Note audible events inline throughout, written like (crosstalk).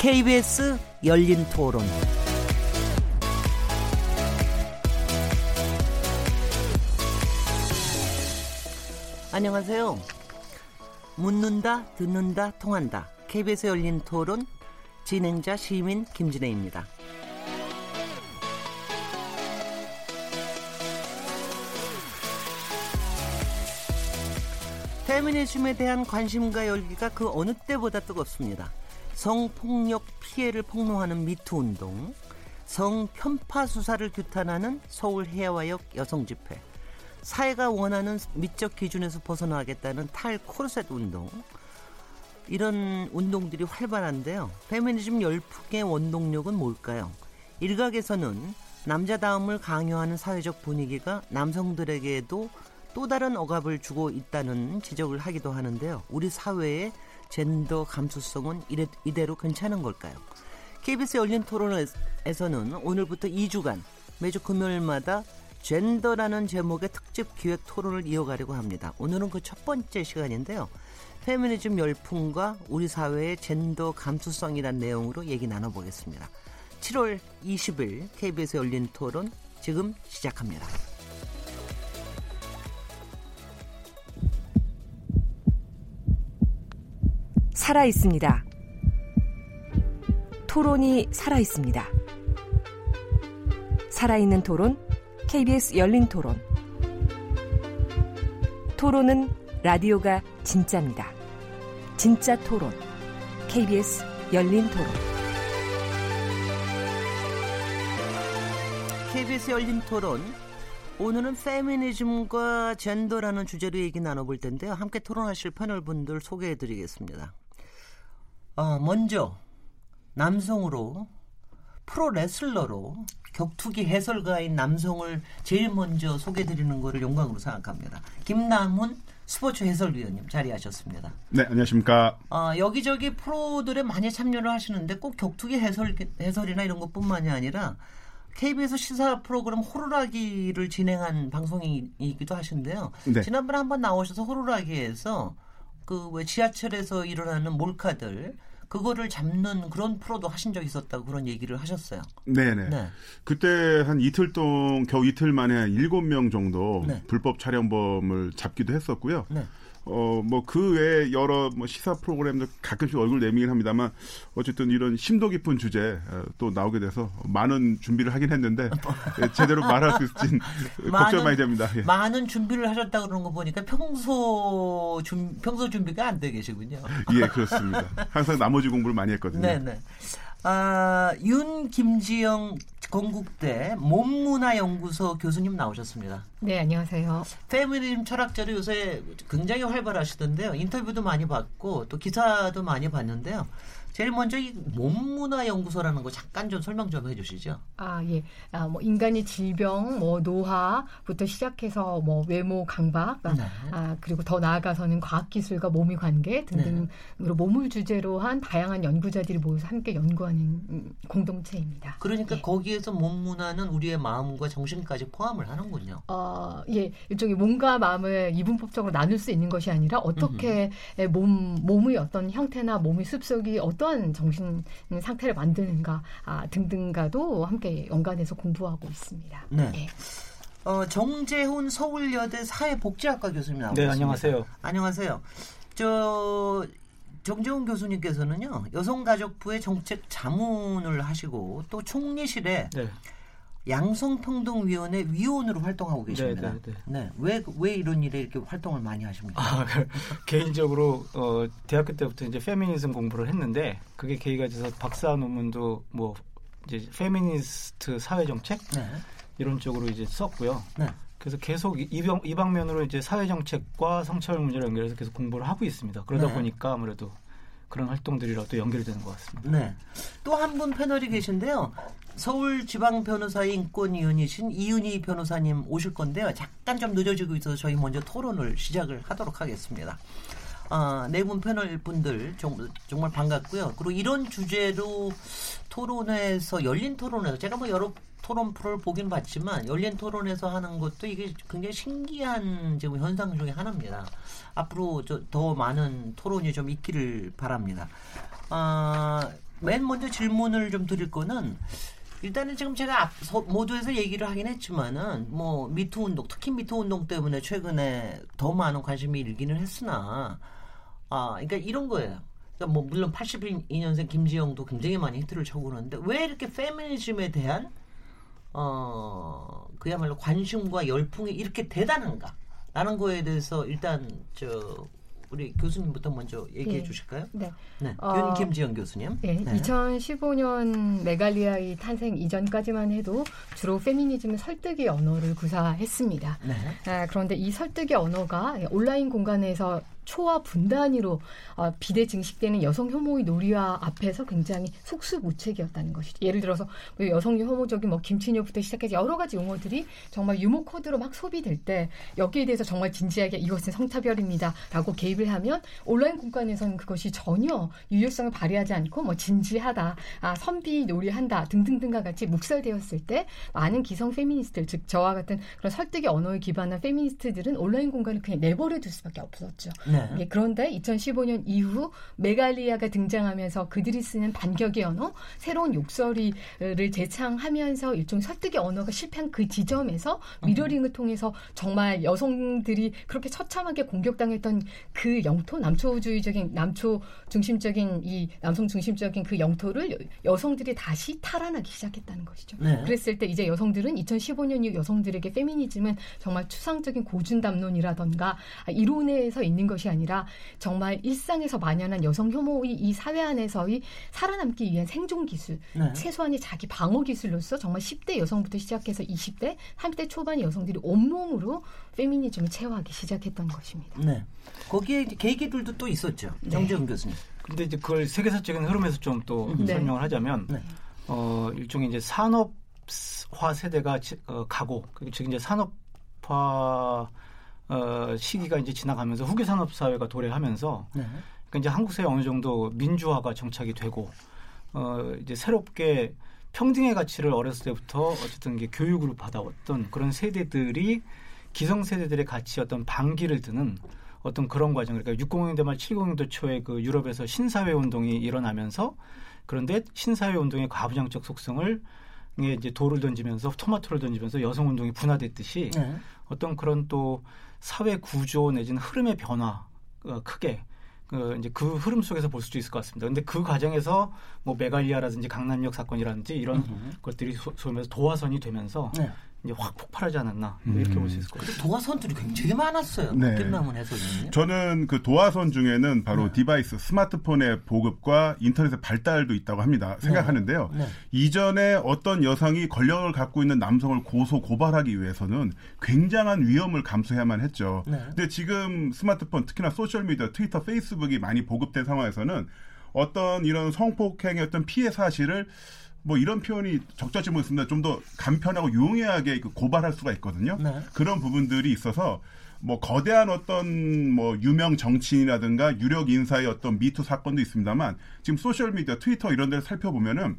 KBS 열린 토론. 안녕하세요. 묻는다, 듣는다, 통한다. KBS 열린 토론 진행자 시민 김진혜입니다. 페미니즘에 대한 관심과 열기가 그 어느 때보다 뜨겁습니다. 성폭력 피해를 폭로하는 미투 운동, 성편파 수사를 규탄하는 서울 해화역 여성 집회, 사회가 원하는 미적 기준에서 벗어나겠다는 탈 코르셋 운동, 이런 운동들이 활발한데요. 페미니즘 열풍의 원동력은 뭘까요? 일각에서는 남자다움을 강요하는 사회적 분위기가 남성들에게도 또 다른 억압을 주고 있다는 지적을 하기도 하는데요. 우리 사회의 젠더 감수성은 이래, 이대로 괜찮은 걸까요? KBS 열린 토론에서는 오늘부터 2주간 매주 금요일마다 젠더라는 제목의 특집 기획 토론을 이어가려고 합니다. 오늘은 그 첫 번째 시간인데요. 페미니즘 열풍과 우리 사회의 젠더 감수성이란 내용으로 얘기 나눠보겠습니다. 7월 20일 KBS 열린 토론 지금 시작합니다. 살아 있습니다. 토론이 살아 있습니다. 살아있는 토론, KBS 열린 토론. 토론은 라디오가 진짜입니다. 진짜 토론, KBS 열린 토론. KBS 열린 토론. 오늘은 페미니즘과 젠더라는 주제로 얘기 나눠볼 텐데요. 함께 토론하실 패널 분들 소개해 드리겠습니다. 아, 먼저 남성으로 프로 레슬러로 격투기 해설가인 남성을 제일 먼저 소개드리는 것을 영광으로 생각합니다. 김남훈 스포츠 해설위원님 자리하셨습니다. 네, 안녕하십니까. 아, 여기저기 프로들에 많이 참여를 하시는데 꼭 격투기 해설, 해설이나 이런 것뿐만이 아니라 KBS 시사 프로그램 호루라기를 진행한 방송이기도 하신데요. 네. 지난번에 한번 나오셔서 호루라기에서 그 왜 지하철에서 일어나는 몰카들 그거를 잡는 그런 프로도 하신 적 있었다고 그런 얘기를 하셨어요. 네네. 네. 그때 한 이틀 동안 겨우 이틀 만에 한 7명 정도 네. 불법 촬영범을 잡기도 했었고요. 네. 어, 뭐, 그 외에 여러 뭐 시사 프로그램도 가끔씩 얼굴 내미긴 합니다만, 어쨌든 이런 심도 깊은 주제 어, 또 나오게 돼서 많은 준비를 하긴 했는데, 예, 제대로 말할 수 있을진 (laughs) 걱정 많이 됩니다. 예. 많은 준비를 하셨다 그러는 거 보니까 평소 준, 평소 준비가 안 돼 계시군요. 예, 그렇습니다. 항상 나머지 공부를 많이 했거든요. 네네. 아, 윤 김지영 건국대 몸문화연구소 교수님 나오셨습니다. 네, 안녕하세요. 페미니즘 철학자로 요새 굉장히 활발하시던데요. 인터뷰도 많이 받고 또 기사도 많이 봤는데요. 제일 먼저 이 몸문화 연구소라는 거 잠깐 좀 설명 좀 해주시죠. 아 예, 아, 뭐 인간의 질병, 뭐 노화부터 시작해서 뭐 외모 강박, 아, 네. 아 그리고 더 나아가서는 과학 기술과 몸의 관계 등등으로 네. 몸을 주제로 한 다양한 연구자들이 모여서 함께 연구하는 음, 공동체입니다. 그러니까 예. 거기에서 몸문화는 우리의 마음과 정신까지 포함을 하는군요. 어, 예, 일종의 몸과 마음을 이분법적으로 나눌 수 있는 것이 아니라 어떻게 몸 몸의 어떤 형태나 몸의 습속이 어떤 어떠한 정신 상태를 만드는가 아, 등등과도 함께 연관해서 공부하고 있습니다. 네. 네. 어, 정재훈 서울여대 사회복지학과 교수님 나오셨습니다. 네, 안녕하세요. 안녕하세요. 저 정재훈 교수님께서는요 여성가족부의 정책 자문을 하시고 또 총리실에 네. 양성평등위원회 위원으로 활동하고 계십니다. 네, 네, 네. 네. 왜, 왜 이런 일에 이렇게 활동을 많이 하십니까? 아, 개인적으로 어, 대학교 때부터 이제 페미니즘 공부를 했는데 그게 계기가 돼서 박사 논문도 뭐 이제 페미니스트 사회 정책 네. 이런 쪽으로 이제 썼고요. 네. 그래서 계속 이, 방, 이 방면으로 이제 사회 정책과 성차별 문제를 연결해서 계속 공부를 하고 있습니다. 그러다 네. 보니까 아무래도 그런 활동들이랑 또 연결되는 것 같습니다. 네. 또 한 분 패널이 계신데요. 서울지방변호사회 인권위원이신 이은희 변호사님 오실 건데요. 잠깐 좀 늦어지고 있어서 저희 먼저 토론을 시작을 하도록 하겠습니다. 아, 네분 패널 분들 정말, 정말 반갑고요. 그리고 이런 주제로 토론에서 열린 토론에서 제가 뭐 여러 토론 프로를 보긴 봤지만 열린 토론에서 하는 것도 이게 굉장히 신기한 지금 현상 중의 하나입니다. 앞으로 더 많은 토론이 좀 있기를 바랍니다. 아, 맨 먼저 질문을 좀 드릴 거는 일단은 지금 제가 앞 모두에서 얘기를 하긴 했지만은 뭐 미투 운동 특히 미투 운동 때문에 최근에 더 많은 관심이 일기는 했으나 아 그러니까 이런 거예요. 그러니까 뭐 물론 82년생 김지영도 굉장히 많이 히트를 쳐고 그러는데 왜 이렇게 페미니즘에 대한 어 그야말로 관심과 열풍이 이렇게 대단한가? 라는 거에 대해서 일단 저 우리 교수님부터 먼저 얘기해 네. 주실까요? 네. 네. 어, 윤 김지영 교수님. 네. 네. 2015년 메갈리아의 탄생 이전까지만 해도 주로 페미니즘은 설득의 언어를 구사했습니다. 네. 아, 그런데 이 설득의 언어가 온라인 공간에서 초와 분단위로 어, 비대 증식되는 여성 혐오의 놀이와 앞에서 굉장히 속수무책이었다는 것이죠. 예를 들어서 그 여성 혐오적인 뭐 김치녀부터 시작해서 여러 가지 용어들이 정말 유머 코드로 막 소비될 때 여기에 대해서 정말 진지하게 이것은 성차별입니다라고 개입을 하면 온라인 공간에서는 그것이 전혀 유효성을 발휘하지 않고 뭐 진지하다, 아 선비 놀이한다 등등등과 같이 묵살되었을 때 많은 기성 페미니스트들 즉 저와 같은 그런 설득의 언어에 기반한 페미니스트들은 온라인 공간을 그냥 내버려 둘 수밖에 없었죠. 네. 네. 예, 그런데 2015년 이후 메갈리아가 등장하면서 그들이 쓰는 반격의 언어, 새로운 욕설이를 제창하면서 일종 설득의 언어가 실패한 그 지점에서 mirroring을 통해서 정말 여성들이 그렇게 처참하게 공격당했던 그 영토, 남초주의적인 남초 중심적인 이 남성 중심적인 그 영토를 여성들이 다시 탈환하기 시작했다는 것이죠. 네. 그랬을 때 이제 여성들은 2015년 이후 여성들에게 페미니즘은 정말 추상적인 고준담론이라던가 이론에서 있는 것이 아니라 정말 일상에서 만연한 여성 혐오의 이 사회 안에서의 살아남기 위한 생존 기술, 네. 최소한의 자기 방어 기술로서 정말 10대 여성부터 시작해서 20대, 30대 초반의 여성들이 온몸으로 페미니즘을 체화하기 시작했던 것입니다. 네. 거기에 계기들도 또 있었죠. 네. 정재훈 교수님. 근데 이제 그걸 세계사적인 흐름에서 좀또 네. 설명을 하자면 네. 어, 일종의 이제 산업화 세대가 어, 가고 즉 이제 산업화 어, 시기가 이제 지나가면서 후기 산업 사회가 도래하면서 네. 그러니까 이제 한국 사회 어느 정도 민주화가 정착이 되고 어, 이제 새롭게 평등의 가치를 어렸을 때부터 어쨌든 이게 교육으로 받아왔던 그런 세대들이 기성 세대들의 가치 어떤 반기를 드는 어떤 그런 과정 그러니까 60년대 말 70년대 초에 그 유럽에서 신사회 운동이 일어나면서 그런데 신사회 운동의 과부장적 속성을 이제 돌을 던지면서 토마토를 던지면서 여성 운동이 분화됐듯이 네. 어떤 그런 또 사회 구조 내지는 흐름의 변화 어, 크게 그 이제 그 흐름 속에서 볼 수도 있을 것 같습니다. 근데 그 과정에서 뭐 메갈리아라든지 강남역 사건이라든지 이런 음흠. 것들이 소, 소위 말해서 도화선이 되면서 네. 이제 확 폭발하지 않았나 뭐 이렇게 볼수 있을 것 같아요. 도화선들이 굉장히 많았어요. 네. 김남은 해설위원님. 저는 그 도화선 중에는 바로 네. device 스마트폰의 보급과 인터넷의 발달도 있다고 합니다. 생각하는데요. 네. 네. 이전에 어떤 여성이 권력을 갖고 있는 남성을 고소 고발하기 위해서는 굉장한 위험을 감수해야만 했죠. 네. 근데 지금 스마트폰 특히나 소셜 미디어, 트위터, 페이스북이 많이 보급된 상황에서는 어떤 이런 성폭행의 어떤 피해 사실을 뭐 이런 표현이 적절치 못했습니다. 좀 더 간편하고 용이하게 그 고발할 수가 있거든요. 네. 그런 부분들이 있어서 뭐 거대한 어떤 뭐 유명 정치인이라든가 유력 인사의 어떤 미투 사건도 있습니다만 지금 소셜 미디어, 트위터 이런 데를 살펴보면은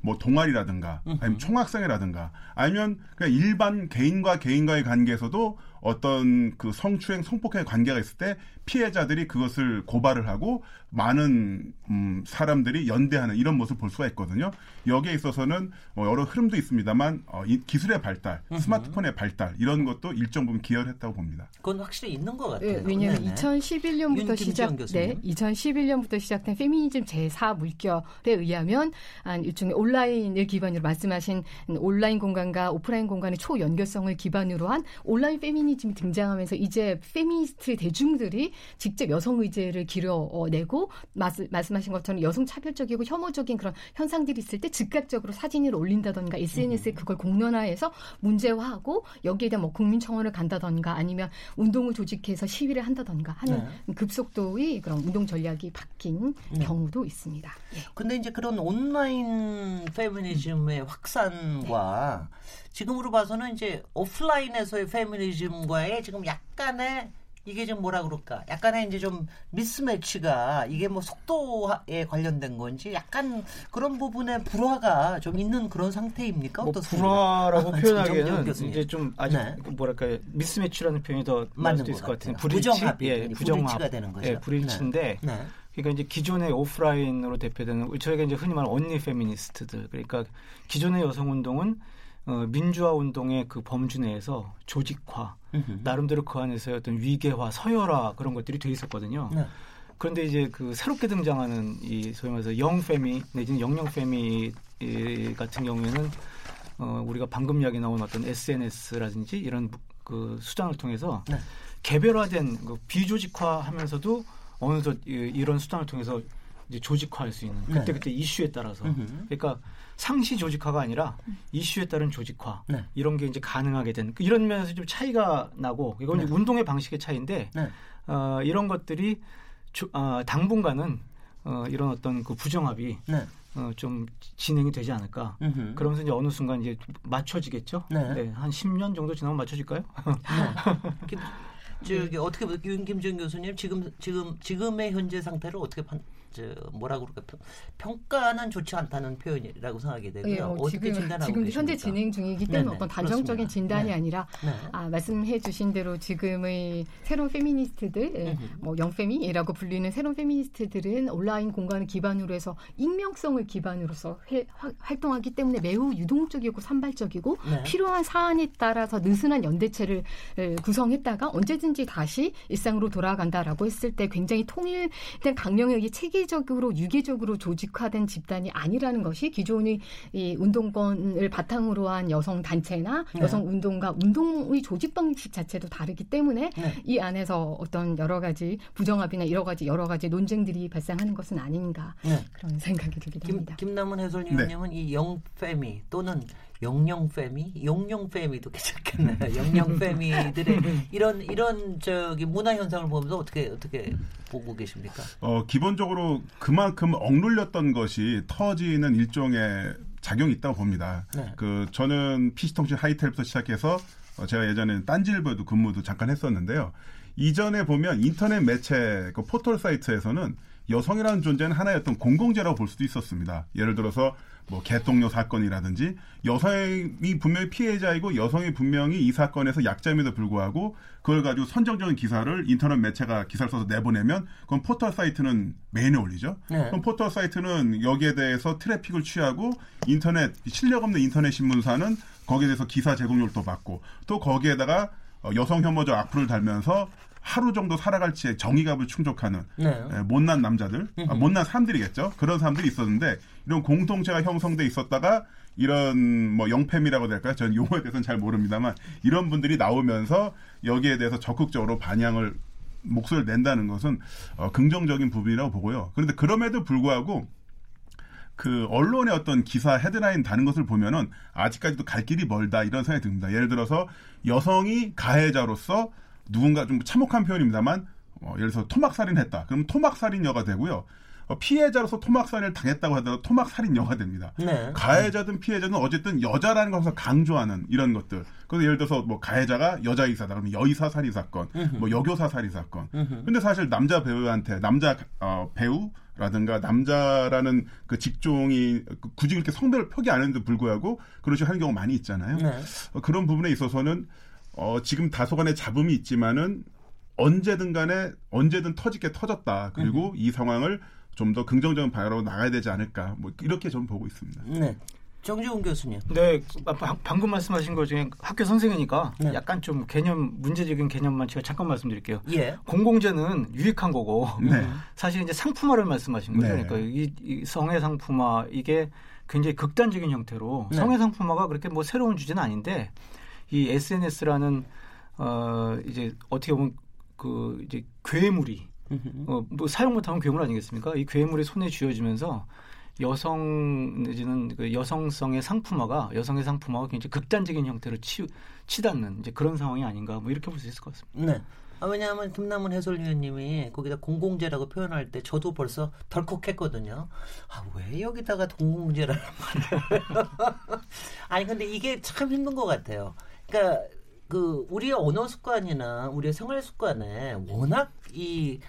뭐 동아리라든가 아니면 총학생회라든가 아니면 그냥 일반 개인과 개인과의 관계에서도 어떤 그 성추행, 성폭행 관계가 있을 때 피해자들이 그것을 고발을 하고 많은 음, 사람들이 연대하는 이런 모습을 볼 수가 있거든요. 여기에 있어서는 어, 여러 흐름도 있습니다만 어, 이 기술의 발달, 스마트폰의 발달 이런 것도 일정 부분 기여를 했다고 봅니다. 그건 확실히 있는 것 같아요. 네, 왜냐하면 네네. 2011년부터 시작, 네, 2011년부터 시작된 페미니즘 제4 물결에 의하면 한 일종의 온라인을 기반으로 말씀하신 온라인 공간과 오프라인 공간의 초연결성을 기반으로 한 온라인 페미니즘이 등장하면서 이제 페미니스트 대중들이 직접 여성 의제를 길어내고 말씀하신 것처럼 여성 차별적이고 혐오적인 그런 현상들이 있을 때 즉각적으로 사진을 올린다던가 SNS에 그걸 공론화해서 문제화하고 여기에 대한 뭐 국민청원을 간다던가 아니면 운동을 조직해서 시위를 한다던가 하는 네. 급속도의 그런 운동 전략이 바뀐 네. 경우도 있습니다. 예. 근데 이제 그런 온라인 페미니즘의 확산과 네. 지금으로 봐서는 이제 오프라인에서의 페미니즘과의 지금 약간의 이게 좀 뭐라 그럴까? 약간의 이제 좀 미스매치가 이게 뭐 속도에 관련된 건지 약간 그런 부분에 불화가 좀 있는 그런 상태입니까? 뭐 불화라고 표현하기에는 이제 좀 아직 네. 뭐랄까 미스매치라는 표현이 더 맞는 수도 있을 것 같아요. 부정합, 예, 부정합, 되는 거죠. 예, 불일치인데 네. 네. 그러니까 이제 기존의 오프라인으로 대표되는 저희가 이제 흔히 말하는 언니 페미니스트들 그러니까 기존의 여성 운동은 어, 민주화 운동의 그 범주 내에서 조직화 으흠. 나름대로 그 안에서 어떤 위계화 서열화 그런 것들이 돼 있었거든요. 네. 그런데 이제 그 새롭게 등장하는 이 소위 말해서 영 페미 내지는 영영 페미 같은 경우에는 어, 우리가 방금 이야기 나온 어떤 SNS라든지 이런 그 수단을 통해서 네. 개별화된 그 비조직화하면서도 어느덧 이런 수단을 통해서 이제 조직화할 수 있는 그때 그때 네. 이슈에 따라서 으흠. 그러니까 상시 조직화가 아니라 이슈에 따른 조직화 네. 이런 게 이제 가능하게 된 이런 면에서 좀 차이가 나고 이건 네. 운동의 방식의 차이인데 네. 어, 이런 것들이 조, 어, 당분간은 어, 이런 어떤 그 부정합이 네. 어, 좀 진행이 되지 않을까. 음흠. 그러면서 이제 어느 순간 이제 맞춰지겠죠. 네. 네. 한 10년 정도 지나면 맞춰질까요? 네. (laughs) 저기 어떻게 윤 김정 교수님 지금 지금 지금의 현재 상태를 어떻게 판, 저 뭐라고 그럴까 평가는 좋지 않다는 표현이라고 생각이 되고요. 네, 어, 어떻게 지금, 진단하고 지금 현재 진행 중이기 때문에 네네, 어떤 단정적인 그렇습니다. 진단이 네. 아니라 네. 아, 말씀해 주신 대로 지금의 새로운 페미니스트들, 예, 뭐 영페미라고 불리는 새로운 페미니스트들은 온라인 공간을 기반으로 해서 익명성을 기반으로서 해, 화, 활동하기 때문에 매우 유동적이고 산발적이고 네. 필요한 사안에 따라서 느슨한 연대체를 구성했다가 언제든지 다시 일상으로 돌아간다라고 했을 때 굉장히 통일된 강령력이 체계 체계적으로 유기적으로 조직화된 집단이 아니라는 것이 기존의 이 운동권을 바탕으로 한 여성 단체나 네. 여성 운동과 운동의 조직 방식 자체도 다르기 때문에 네. 이 안에서 어떤 여러 가지 부정합이나 여러 가지 여러 가지 논쟁들이 발생하는 것은 아닌가 네. 그런 생각이 들기도 합니다. 김, 김남은 해설위원님은 네. 이 영페미 또는 영영 페미, 용영 페미도 괜찮겠네요. 영영 페미들의 이런 이런 저기 문화 현상을 보면서 어떻게 어떻게 보고 계십니까? 어 기본적으로 그만큼 억눌렸던 것이 터지는 일종의 작용이 있다고 봅니다. 네. 그 저는 PC통신 하이텔부터 시작해서 어, 제가 예전에 딴지일보에도 근무도 잠깐 했었는데요. 이전에 보면 인터넷 매체 그 포털 사이트에서는 여성이라는 존재는 하나의 어떤 공공재라고 볼 수도 있었습니다. 예를 들어서 뭐 개똥녀 사건이라든지 여성이 분명히 피해자이고 여성이 분명히 이 사건에서 약자임에도 불구하고 그걸 가지고 선정적인 기사를 인터넷 매체가 기사를 써서 내보내면 그건 포털 사이트는 메인에 올리죠. 네. 그럼 포털 사이트는 여기에 대해서 트래픽을 취하고 인터넷 실력 없는 인터넷 신문사는 거기에 대해서 기사 제공료를 또 받고 또 거기에다가 어, 여성 혐오적 악플을 달면서 하루 정도 살아갈 치의 정의감을 충족하는 네. 예, 못난 남자들, 아, 못난 사람들이겠죠. 그런 사람들이 있었는데 이런 공동체가 형성돼 있었다가 이런 뭐 영팸이라고 될까요? 저는 용어에 대해서는 잘 모릅니다만 이런 분들이 나오면서 여기에 대해서 적극적으로 반향을 목소리를 낸다는 것은 어, 긍정적인 부분이라고 보고요. 그런데 그럼에도 불구하고 그 언론의 어떤 기사 헤드라인 다는 것을 보면은 아직까지도 갈 길이 멀다 이런 생각이 듭니다. 예를 들어서 여성이 가해자로서 누군가 좀 참혹한 표현입니다만 어, 예를 들어서 토막살인했다. 그럼 토막살인녀가 되고요. 어, 피해자로서 토막살인을 당했다고 하더라도 토막살인녀가 됩니다. 네. 가해자든 피해자든 어쨌든 여자라는 것을 강조하는 이런 것들. 그래서 예를 들어서 뭐 가해자가 여자의사다 그러면 여의사 살인 사건, 뭐 여교사 살인 사건. 근데 사실 남자 배우한테 남자 어, 배우 라든가 남자라는 그 직종이 굳이 그렇게 성별을 표기 안 했는데 불구하고 그런 식으로 하는 경우가 많이 있잖아요. 네. 어, 그런 부분에 있어서는 어, 지금 다소간의 잡음이 있지만은 언제든 간에 언제든 터지게 터졌다. 그리고 음. 이 상황을 좀 더 긍정적인 방향으로 나가야 되지 않을까. 뭐 이렇게 저는 보고 있습니다. 네. 정지훈 교수님. 네, 방금 말씀하신 것 중에 학교 선생이니까 네. 약간 좀 개념 문제적인 개념만 제가 잠깐 말씀드릴게요. 예. 공공재는 유익한 거고 네. 사실 이제 상품화를 말씀하신 거죠. 네. 그러니까 이, 이 성의 상품화 이게 굉장히 극단적인 형태로 네. 성의 상품화가 그렇게 뭐 새로운 주제는 아닌데 이 SNS라는 어 이제 어떻게 보면 그 이제 괴물이 어 뭐 사용 못하면 괴물 아니겠습니까? 이 괴물이 손에 쥐어지면서 여성 내지는 그 여성성의 상품화가 여성의 상품화가 굉장히 극단적인 형태로 치, 치닫는 이제 그런 상황이 아닌가 뭐 이렇게 볼 수 있을 것 같습니다. 네. 아, 왜냐하면 김남훈 해설위원님이 거기다 공공재라고 표현할 때 저도 벌써 덜컥했거든요. 아, 왜 여기다가 공공재라는 말을. (laughs) 아니, 근데 이게 참 힘든 것 같아요. 그러니까 그 우리의 언어 습관이나 우리의 생활 습관에 워낙 이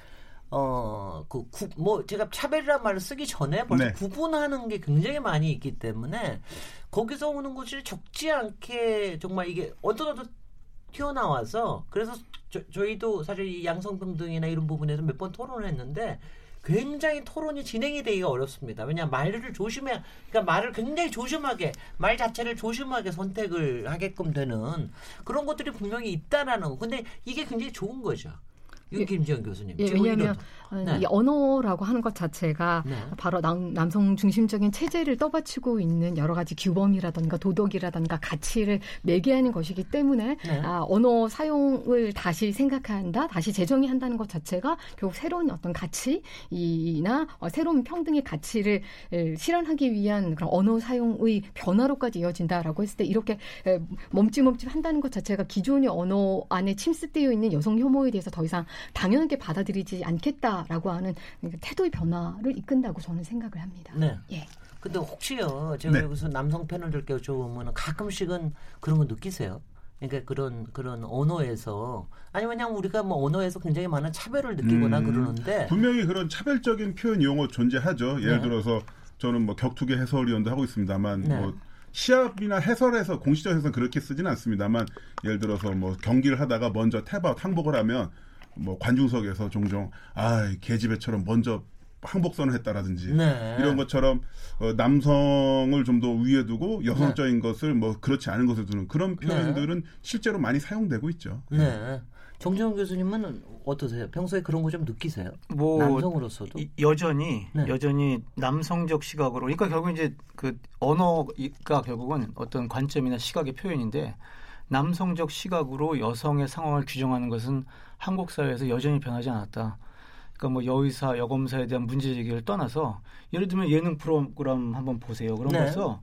어, 그, 구, 뭐, 제가 차별이란 말을 쓰기 전에 벌써 네. 구분하는 게 굉장히 많이 있기 때문에 거기서 오는 것이 적지 않게 정말 이게 어떠어떠 튀어나와서 그래서 저, 저희도 사실 이 양성평등이나 이런 부분에서 몇 번 토론을 했는데 굉장히 토론이 진행이 되기가 어렵습니다. 왜냐 말을 조심해, 그러니까 말을 굉장히 조심하게 말 자체를 조심하게 선택을 하게끔 되는 그런 것들이 분명히 있다라는. 근데 이게 굉장히 좋은 거죠. 윤김지영 교수님. 예, 왜냐하면 네. 이 언어라고 하는 것 자체가 네. 바로 남, 남성 중심적인 체제를 떠받치고 있는 여러 가지 규범이라든가 도덕이라든가 가치를 매개하는 것이기 때문에 네. 아, 언어 사용을 다시 생각한다, 다시 재정의 한다는 것 자체가 결국 새로운 어떤 가치나 어, 새로운 평등의 가치를 실현하기 위한 그런 언어 사용의 변화로까지 이어진다라고 했을 때 이렇게 멈칫멈칫 한다는 것 자체가 기존의 언어 안에 침습되어 있는 여성 혐오에 대해서 더 이상 당연하게 받아들이지 않겠다 라고 하는 태도의 변화를 이끈다고 저는 생각을 합니다. 네. 예. 근데 혹시요, 제가 네. 여기서 남성 패널들께 여쭤보면 가끔씩은 그런 거 느끼세요? 그러니까 그런 그런 언어에서 아니면 그냥 우리가 뭐 언어에서 굉장히 많은 차별을 느끼거나 음, 그러는데 분명히 그런 차별적인 표현 용어 존재하죠. 예를 네. 들어서 저는 뭐 격투기 해설위원도 하고 있습니다만 네. 뭐 시합이나 해설에서 공식적 에서 그렇게 쓰지는 않습니다만 예를 들어서 뭐 경기를 하다가 먼저 태박 항복을 하면 뭐 관중석에서 종종 아 계집애처럼 먼저 항복선을 했다라든지 네. 이런 것처럼 어, 남성을 좀 더 위에 두고 여성적인 네. 것을 뭐 그렇지 않은 것을 두는 그런 네. 표현들은 네. 실제로 많이 사용되고 있죠. 네. 정재훈 교수님은 어떠세요? 평소에 그런 거 좀 느끼세요? 뭐 남성으로서도 여전히 네. 여전히 남성적 시각으로 그러니까 결국 이제 그 언어가 결국은 어떤 관점이나 시각의 표현인데 남성적 시각으로 여성의 상황을 규정하는 것은 한국 사회에서 여전히 변하지 않았다. 그러니까 뭐 여의사, 여검사에 대한 문제 제기를 떠나서 예를 들면 예능 프로그램 한번 보세요. 그런 네. 거서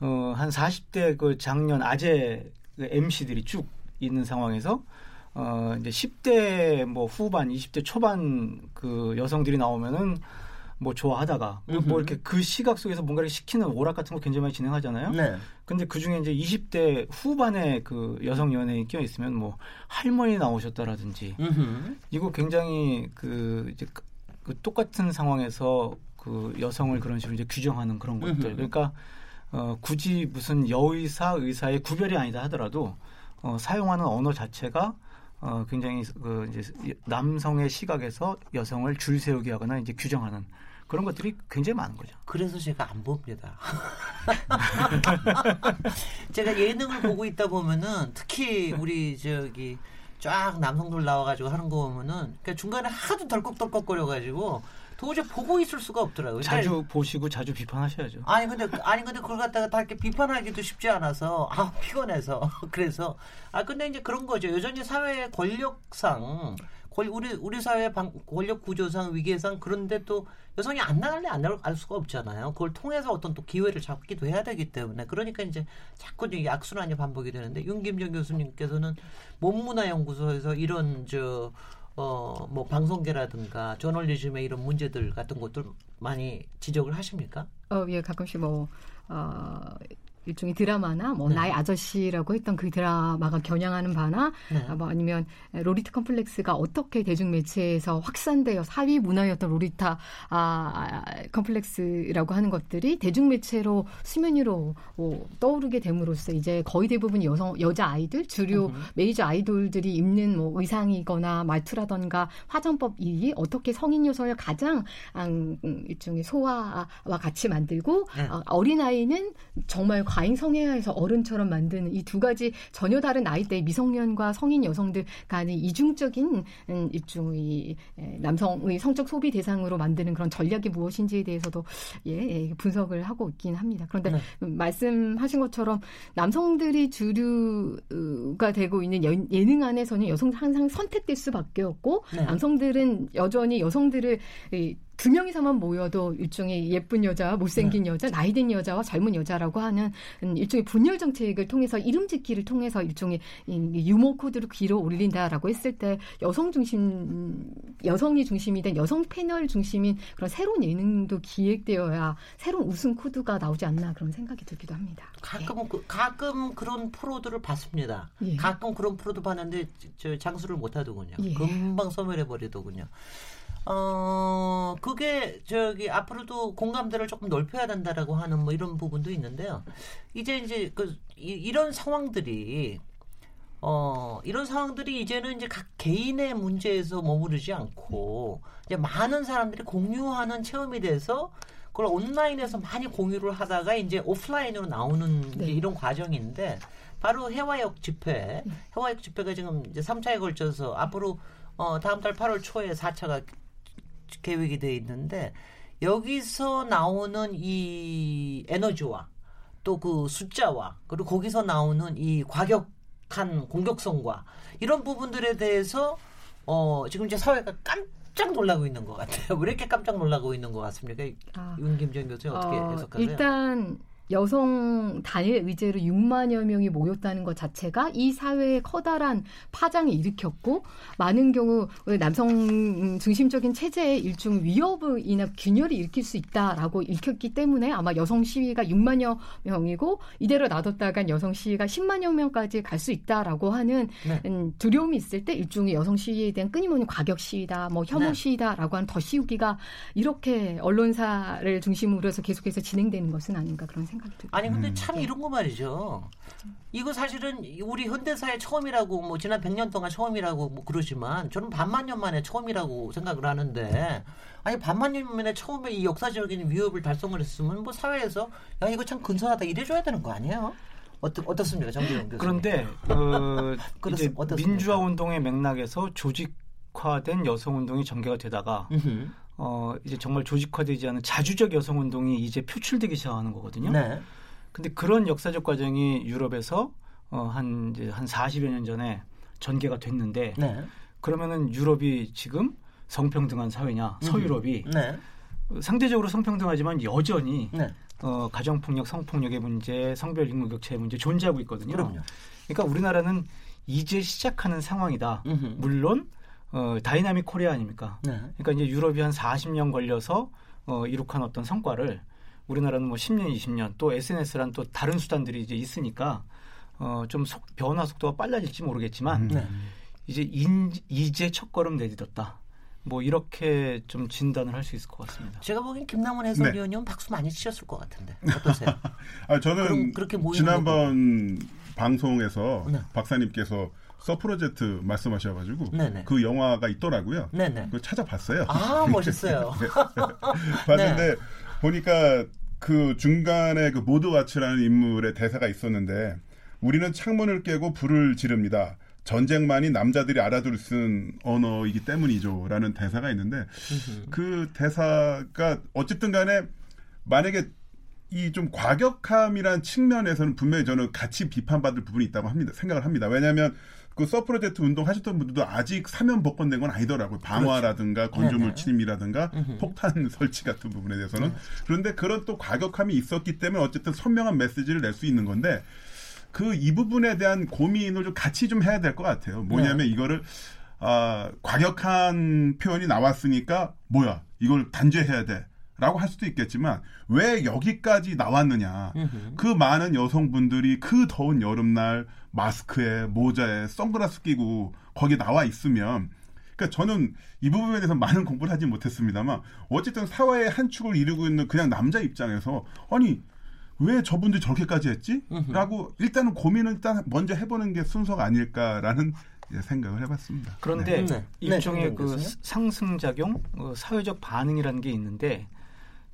어, 한 40대 그 작년 아재 그 MC들이 쭉 있는 상황에서 어, 이제 10대 뭐 후반, 20대 초반 그 여성들이 나오면은 뭐 좋아하다가 음흠. 뭐 이렇게 그 시각 속에서 뭔가를 시키는 오락 같은 거 굉장히 많이 진행하잖아요. 네. 근데 그 중에 이제 20대 후반에 그 여성 연예인 끼어 있으면 뭐 할머니 나오셨다라든지 음흠. 이거 굉장히 그 이제 그, 그 똑같은 상황에서 그 여성을 그런 식으로 이제 규정하는 그런 것들. 음흠. 그러니까 어 굳이 무슨 여의사 의사의 구별이 아니다 하더라도 어 사용하는 언어 자체가 어, 굉장히 그 이제 남성의 시각에서 여성을 줄 세우게 하거나 이제 규정하는 그런 것들이 굉장히 많은 거죠. 그래서 제가 안 봅니다. (laughs) 제가 예능을 보고 있다 보면은 특히 우리 저기 쫙 남성들 나와가지고 하는 거 보면은 그러니까 중간에 하도 덜컥덜컥거려가지고 도저히 보고 있을 수가 없더라고요. 자주 그러니까, 보시고 자주 비판하셔야죠. 아니 근데 아니 근데 그걸 갖다가 다 이렇게 비판하기도 쉽지 않아서 아 피곤해서 (laughs) 그래서 아 근데 이제 그런 거죠. 여전히 사회 권력상 우리 우리 사회 방, 권력 구조상 위계상 그런데 또 여성이 안 나갈래 안 나갈 수가 없잖아요. 그걸 통해서 어떤 또 기회를 잡기도 해야 되기 때문에 그러니까 이제 자꾸 이제 악순환이 반복이 되는데 윤김정 교수님께서는 몸문화연구소에서 이런 저 어, 뭐 방송계라든가 저널리즘의 이런 문제들 같은 것들 많이 지적을 하십니까? 어, 예, 가끔씩 뭐 어, 일종의 드라마나 뭐 네. 나의 아저씨라고 했던 그 드라마가 겨냥하는 바나 네. 아, 뭐 아니면 로리타 컴플렉스가 어떻게 대중 매체에서 확산되어 하위 문화였던 로리타 아, 컴플렉스라고 하는 것들이 대중 매체로 수면 위로 어, 떠오르게 됨으로써 이제 거의 대부분 여성 여자 아이들 주류 으흠. 메이저 아이돌들이 입는 뭐 의상이거나 말투라던가 화장법 이 어떻게 성인 요소를 가장 음, 일종의 소화와 같이 만들고 네. 어, 어린 아이는 정말 과잉 성애화에서 어른처럼 만드는 이 두 가지 전혀 다른 나이대의 미성년과 성인 여성들 간의 이중적인 음, 일종의 남성의 성적 소비 대상으로 만드는 그런 전략이 무엇인지에 대해서도 예, 예 분석을 하고 있긴 합니다. 그런데 네. 말씀하신 것처럼 남성들이 주류가 되고 있는 예 능 안에서는 여성 항상 선택될 수밖에 없고 네. 남성들은 여전히 여성들을 두 명이서만 모여도 일종의 예쁜 여자, 못생긴 네. 여자, 나이든 여자와 젊은 여자라고 하는 일종의 분열 정책을 통해서 이름 짓기를 통해서 일종의 유머 코드를 귀로 올린다라고 했을 때 여성 중심, 여성이 중심이 된 여성 패널 중심인 그런 새로운 예능도 기획되어야 새로운 우승 코드가 나오지 않나 그런 생각이 들기도 합니다. 가끔 예. 그, 가끔 그런 프로들을 봤습니다. 예. 가끔 그런 프로도 봤는데 저 장수를 못 하더군요. 예. 금방 소멸해 버리더군요. 어, 그게 저기 앞으로도 공감대를 조금 넓혀야 된다라고 하는 뭐 이런 부분도 있는데요. 이제 이제 그 이, 이런 상황들이 어, 이런 상황들이 이제는 이제 각 개인의 문제에서 머무르지 않고 이제 많은 사람들이 공유하는 체험이 돼서 그걸 온라인에서 많이 공유를 하다가 이제 오프라인으로 나오는 네. 이런 과정인데 바로 해화역 집회, 네. 해화역 집회가 지금 이제 3차에 걸쳐서 앞으로 어, 다음 달 8월 초에 4차가 계획이 돼 있는데 여기서 나오는 이 에너지와 또 그 숫자와 그리고 거기서 나오는 이 과격한 공격성과 이런 부분들에 대해서 어 지금 이제 사회가 깜짝 놀라고 있는 것 같아요. 왜 이렇게 깜짝 놀라고 있는 것 같습니까? 아, 윤 김정 교수님 어떻게 어, 해석하세요? 일단 여성 단일 의제로 6만여 명이 모였다는 것 자체가 이 사회에 커다란 파장을 일으켰고 많은 경우 남성 중심적인 체제의 일종 위협이나 균열을 일으킬 수 있다라고 읽혔기 때문에 아마 여성 시위가 6만여 명이고 이대로 놔뒀다간 여성 시위가 10만여 명까지 갈 수 있다라고 하는 네. 음, 두려움이 있을 때 일종의 여성 시위에 대한 끊임없는 과격 시위다, 뭐 혐오 네. 시위다라고 하는 더 씌우기가 이렇게 언론사를 중심으로 해서 계속해서 진행되는 것은 아닌가 그런 생각이 생각이 들어요. 아니 근데 음. 참 이런 거 말이죠. 이거 사실은 우리 현대사의 처음이라고 뭐 지난 100년 동안 처음이라고 뭐 그러지만 저는 반만 년 만에 처음이라고 생각을 하는데 아니 반만 년 만에 처음에 이 역사적인 위협을 달성을 했으면 뭐 사회에서 야 이거 참 근사하다 이래줘야 되는 거 아니에요? 어떻, 어떻습니까, 정기영 교수님? 그런데 (laughs) 어, 이제 민주화 운동의 맥락에서 조직화된 여성 운동이 전개가 되다가 어, 이제 정말 조직화되지 않은 자주적 여성 운동이 이제 표출되기 시작하는 거거든요. 네. 근데 그런 역사적 과정이 유럽에서 어, 한 이제 한 40여 년 전에 전개가 됐는데 네. 그러면은 유럽이 지금 성평등한 사회냐? 서유럽이 네. 상대적으로 성평등하지만 여전히 네. 어, 가정폭력, 성폭력의 문제, 성별 인구 격차의 문제 존재하고 있거든요. 그럼요. 그러니까 우리나라는 이제 시작하는 상황이다. 음흠. 물론 어, dynamic Korea 아닙니까? 네. 그러니까 이제 유럽이 한 40년 걸려서 어, 이룩한 어떤 성과를 우리나라는 뭐 10년, 20년 또 SNS란 또 다른 수단들이 이제 있으니까 어, 좀 속, 변화 속도가 빨라질지 모르겠지만 음. 네. 이제 인, 이제 첫걸음 내딛었다. 뭐 이렇게 좀 진단을 할 수 있을 것 같습니다. 제가 보기엔 김남원 해설위원님은 네. 박수 많이 치셨을 것 같은데 어떠세요? (laughs) 아 저는 그렇게 지난번 방송에서 네. 박사님께서 서프로젝트 말씀하셔가지고 네네. 그 영화가 있더라고요. 네네. 그 찾아봤어요. 아 (laughs) 멋있어요. (laughs) 네. (laughs) 봤는데 네. 보니까 그 중간에 그 모드 와츠라는 인물의 대사가 있었는데 우리는 창문을 깨고 불을 지릅니다. 전쟁만이 남자들이 알아들을 수 있는 언어이기 때문이죠라는 대사가 있는데 그 대사가 어쨌든 간에 만약에 이 좀 과격함이란 측면에서는 분명히 저는 같이 비판받을 부분이 있다고 합니다. 생각을 합니다. 왜냐하면 그 서프로젝트 운동 하셨던 분들도 아직 사면 복권된 건 아니더라고요. 방화라든가 그렇죠. 건조물 네네. 침입이라든가 폭탄 (laughs) 설치 같은 부분에 대해서는. 네. 그런데 그런 또 과격함이 있었기 때문에 어쨌든 선명한 메시지를 낼 수 있는 건데 그 이 부분에 대한 고민을 좀 같이 좀 해야 될 것 같아요. 뭐냐면 네. 이거를 아, 과격한 표현이 나왔으니까 뭐야 이걸 단죄해야 돼. 라고 할 수도 있겠지만 왜 여기까지 나왔느냐. 그 많은 여성분들이 그 더운 여름날 마스크에 모자에 선글라스 끼고 거기 나와 있으면 그러니까 저는 이 부분에 대해서 많은 공부를 하지 못했습니다만 어쨌든 사회의 한 축을 이루고 있는 그냥 남자 입장에서 아니 왜 저분들이 저렇게까지 했지? 라고 일단은 고민을 일단 먼저 해보는 게 순서가 아닐까라는 생각을 해봤습니다. 그런데 네. 네. 일종의 네. 그 상승작용, 어, 사회적 반응이라는 게 있는데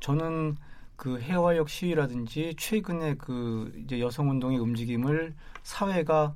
저는 그 해화역 시위라든지 최근에 그 이제 여성 운동의 움직임을 사회가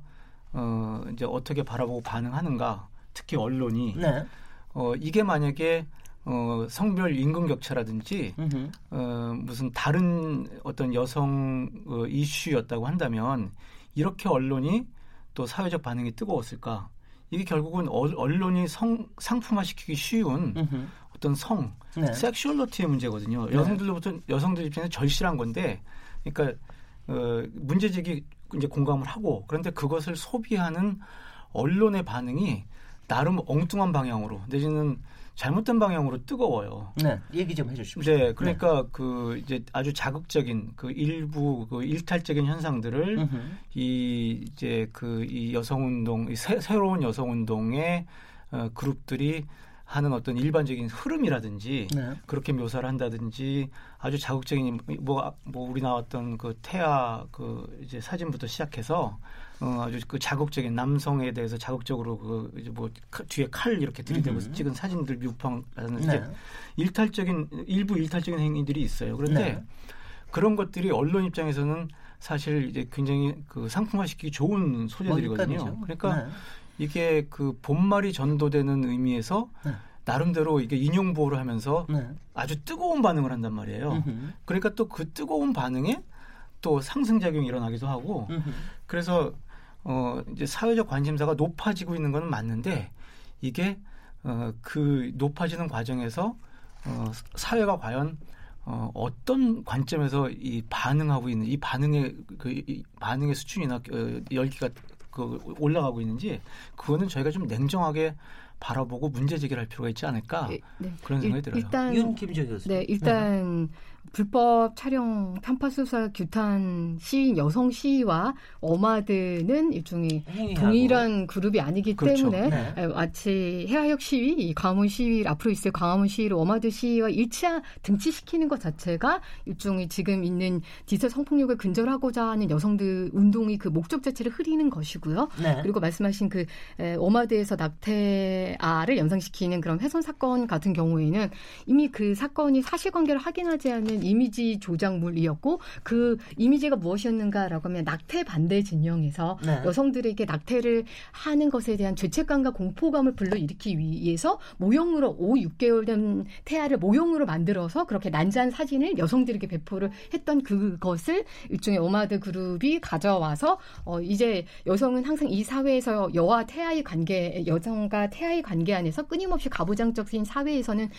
어 이제 어떻게 바라보고 반응하는가 특히 언론이 네. 어 이게 만약에 어 성별 임금 격차라든지 음흠. 어 무슨 다른 어떤 여성 어, 이슈였다고 한다면 이렇게 언론이 또 사회적 반응이 뜨거웠을까? 이게 결국은 어, 언론이 성 상품화시키기 쉬운 음흠. 어떤 성, 네. 섹슈얼러티의 문제거든요. 네. 여성들로부터 여성들 입장에서 절실한 건데, 그러니까 어, 문제 제기 이제 공감을 하고 그런데 그것을 소비하는 언론의 반응이 나름 엉뚱한 방향으로 내지는 잘못된 방향으로 뜨거워요. 네, 얘기 좀 해주십시오. 네, 그러니까 네. 그 이제 아주 자극적인 그 일부 그 일탈적인 현상들을 으흠. 이 이제 그 이 여성 운동, 이 새, 새로운 여성 운동의 어, 그룹들이 하는 어떤 일반적인 흐름이라든지 네. 그렇게 묘사를 한다든지 아주 자극적인 뭐, 뭐 우리 나왔던 그 태아 그 이제 사진부터 시작해서 어 아주 그 자극적인 남성에 대해서 자극적으로 그 이제 뭐 뒤에 칼 이렇게 들이대고 음. 찍은 사진들 뮤팡하는 네. 일탈적인 일부 일탈적인 행위들이 있어요. 그런데 네. 그런 것들이 언론 입장에서는 사실 이제 굉장히 그 상품화시키기 좋은 소재들이거든요. 그러니까 네. 이게 그 본말이 전도되는 의미에서 네. 나름대로 이게 인용 보호를 하면서 네. 아주 뜨거운 반응을 한단 말이에요. 음흠. 그러니까 또 그 뜨거운 반응에 또 상승 작용이 일어나기도 하고 음흠. 그래서 어 이제 사회적 관심사가 높아지고 있는 건 맞는데 이게 어 그 높아지는 과정에서 어 사회가 과연 어, 어떤 관점에서 이 반응하고 있는 이 반응의 그 이 반응의 수준이나 어, 열기가 그 올라가고 있는지 그거는 저희가 좀 냉정하게 바라보고 문제 제기를 할 필요가 있지 않을까 네. 네. 그런 생각이 들어요. 일단 윤 김정 교수. 네, 일단 네. 불법 촬영 편파 수사 규탄 시인 여성 시위와 어마드는 일종의 행위하고. 동일한 그룹이 아니기 그렇죠. 때문에 네. 마치 해화역 시위, 광화문 시위 앞으로 있을 광화문 시위를 어마드 시위와 일치한 등치시키는 것 자체가 일종의 지금 있는 디지털 성폭력을 근절하고자 하는 여성들 운동이 그 목적 자체를 흐리는 것이고요. 네. 그리고 말씀하신 그 어마드에서 낙태아를 연상시키는 그런 훼손 사건 같은 경우에는 이미 그 사건이 사실관계를 확인하지 않은 이미지 조작물이었고 그 이미지가 무엇이었는가라고 하면 낙태 반대 진영에서 네. 여성들에게 낙태를 하는 것에 대한 죄책감과 공포감을 불러일으키기 위해서 모형으로 5, 6개월 된 태아를 모형으로 만들어서 그렇게 난자한 사진을 여성들에게 배포를 했던 그것을 일종의 오마드 그룹이 가져와서 어 이제 여성은 항상 이 사회에서 여와 태아의 관계 여성과 태아의 관계 안에서 끊임없이 가부장적인 사회에서는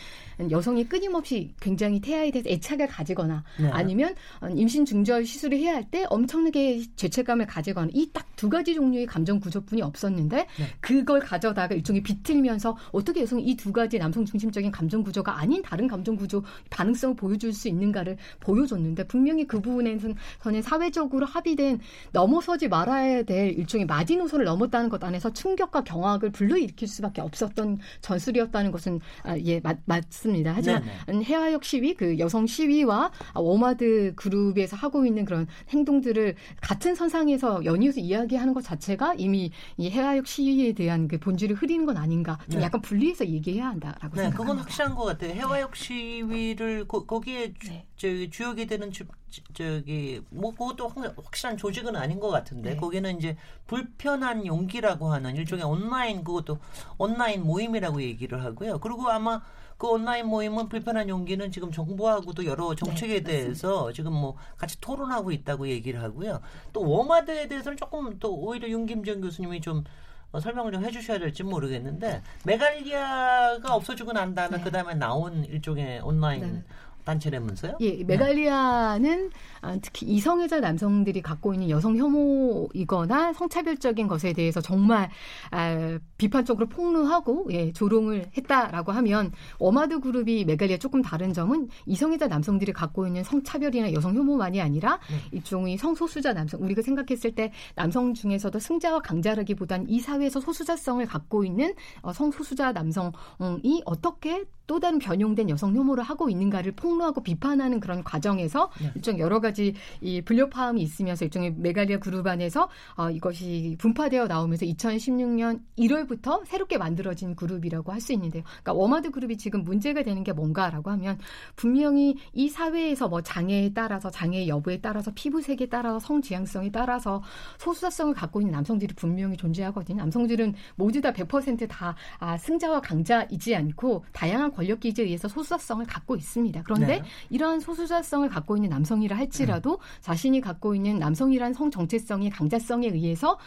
여성이 끊임없이 굉장히 태아에 대해서 애착을 가지거나 네. 아니면 임신 중절 시술을 해야 할 때 엄청나게 죄책감을 가지거나 이 딱 두 가지 종류의 감정 구조뿐이 없었는데 네. 그걸 가져다가 일종의 비틀면서 어떻게 여성이 이두 가지 남성 중심적인 감정 구조가 아닌 다른 감정 구조 반응성을 보여줄 수 있는가를 보여줬는데 분명히 그 부분에서는 사회적으로 합의된 넘어서지 말아야 될 일종의 마지노선을 넘었다는 것 안에서 충격과 경악을 불러일으킬 수밖에 없었던 전술이었다는 것은 아, 예 맞, 맞습니다. 하지만 네네. 해화역 시위 그 여성 시위 와 워마드 그룹에서 하고 있는 그런 행동들을 같은 선상에서 연이어서 이야기하는 것 자체가 이미 이 해화역 시위에 대한 그 본질을 흐리는 건 아닌가 좀 네. 약간 분리해서 얘기해야 한다라고 네, 생각합니다. 그건 확실한 것 같아요. 해화역 시위를 거, 기에 네. 주역이 되는 주, 저기 뭐 그것도 확실한 조직은 아닌 것 같은데 네. 거기는 이제 불편한 용기라고 하는 일종의 온라인 그것도 온라인 모임이라고 얘기를 하고요. 그리고 아마 그 온라인 모임은 불편한 용기는 지금 정부하고도 여러 정책에 네, 대해서 지금 뭐 같이 토론하고 있다고 얘기를 하고요. 또 워마드에 대해서는 조금 또 오히려 윤김정 교수님이 좀 어, 설명을 좀 해주셔야 될지 모르겠는데 메갈리아가 없어지고 난 다음에 네. 그 다음에 나온 일종의 온라인 네. 단체라면서요? 예, 메갈리아는 아, 특히 이성애자 남성들이 갖고 있는 여성 혐오이거나 성차별적인 것에 대해서 정말 아, 비판적으로 폭로하고 예, 조롱을 했다라고 하면 어마드 그룹이 메갈리아 조금 다른 점은 이성애자 남성들이 갖고 있는 성차별이나 여성 혐오만이 아니라 네. 일종의 성소수자 남성 우리가 생각했을 때 남성 중에서도 승자와 강자라기보단 이 사회에서 소수자성을 갖고 있는 어, 성소수자 남성이 어떻게 또 다른 변형된 여성 혐오를 하고 있는가를 폭로하고 비판하는 그런 과정에서 네. 일종 여러 가지 이 불협화음이 있으면서 일종의 메갈리아 그룹 안에서 어, 이것이 분파되어 나오면서 2016년 1월부터 새롭게 만들어진 그룹이라고 할 수 있는데요. 그러니까 워마드 그룹이 지금 문제가 되는 게 뭔가라고 하면 분명히 이 사회에서 뭐 장애에 따라서 장애 여부에 따라서 피부색에 따라서 성지향성에 따라서 소수자성을 갖고 있는 남성들이 분명히 존재하거든요. 남성들은 모두 다 100%다 아, 승자와 강자이지 않고 다양한 권력 기제에 의해서 소수자성을 갖고 있습니다. 그런데 네. 이러한 소수자성을 갖고 있는 남성이라 할지라도 음. 자신이 갖고 있는 남성이란 성 정체성이 강자성에 의해서